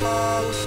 Fox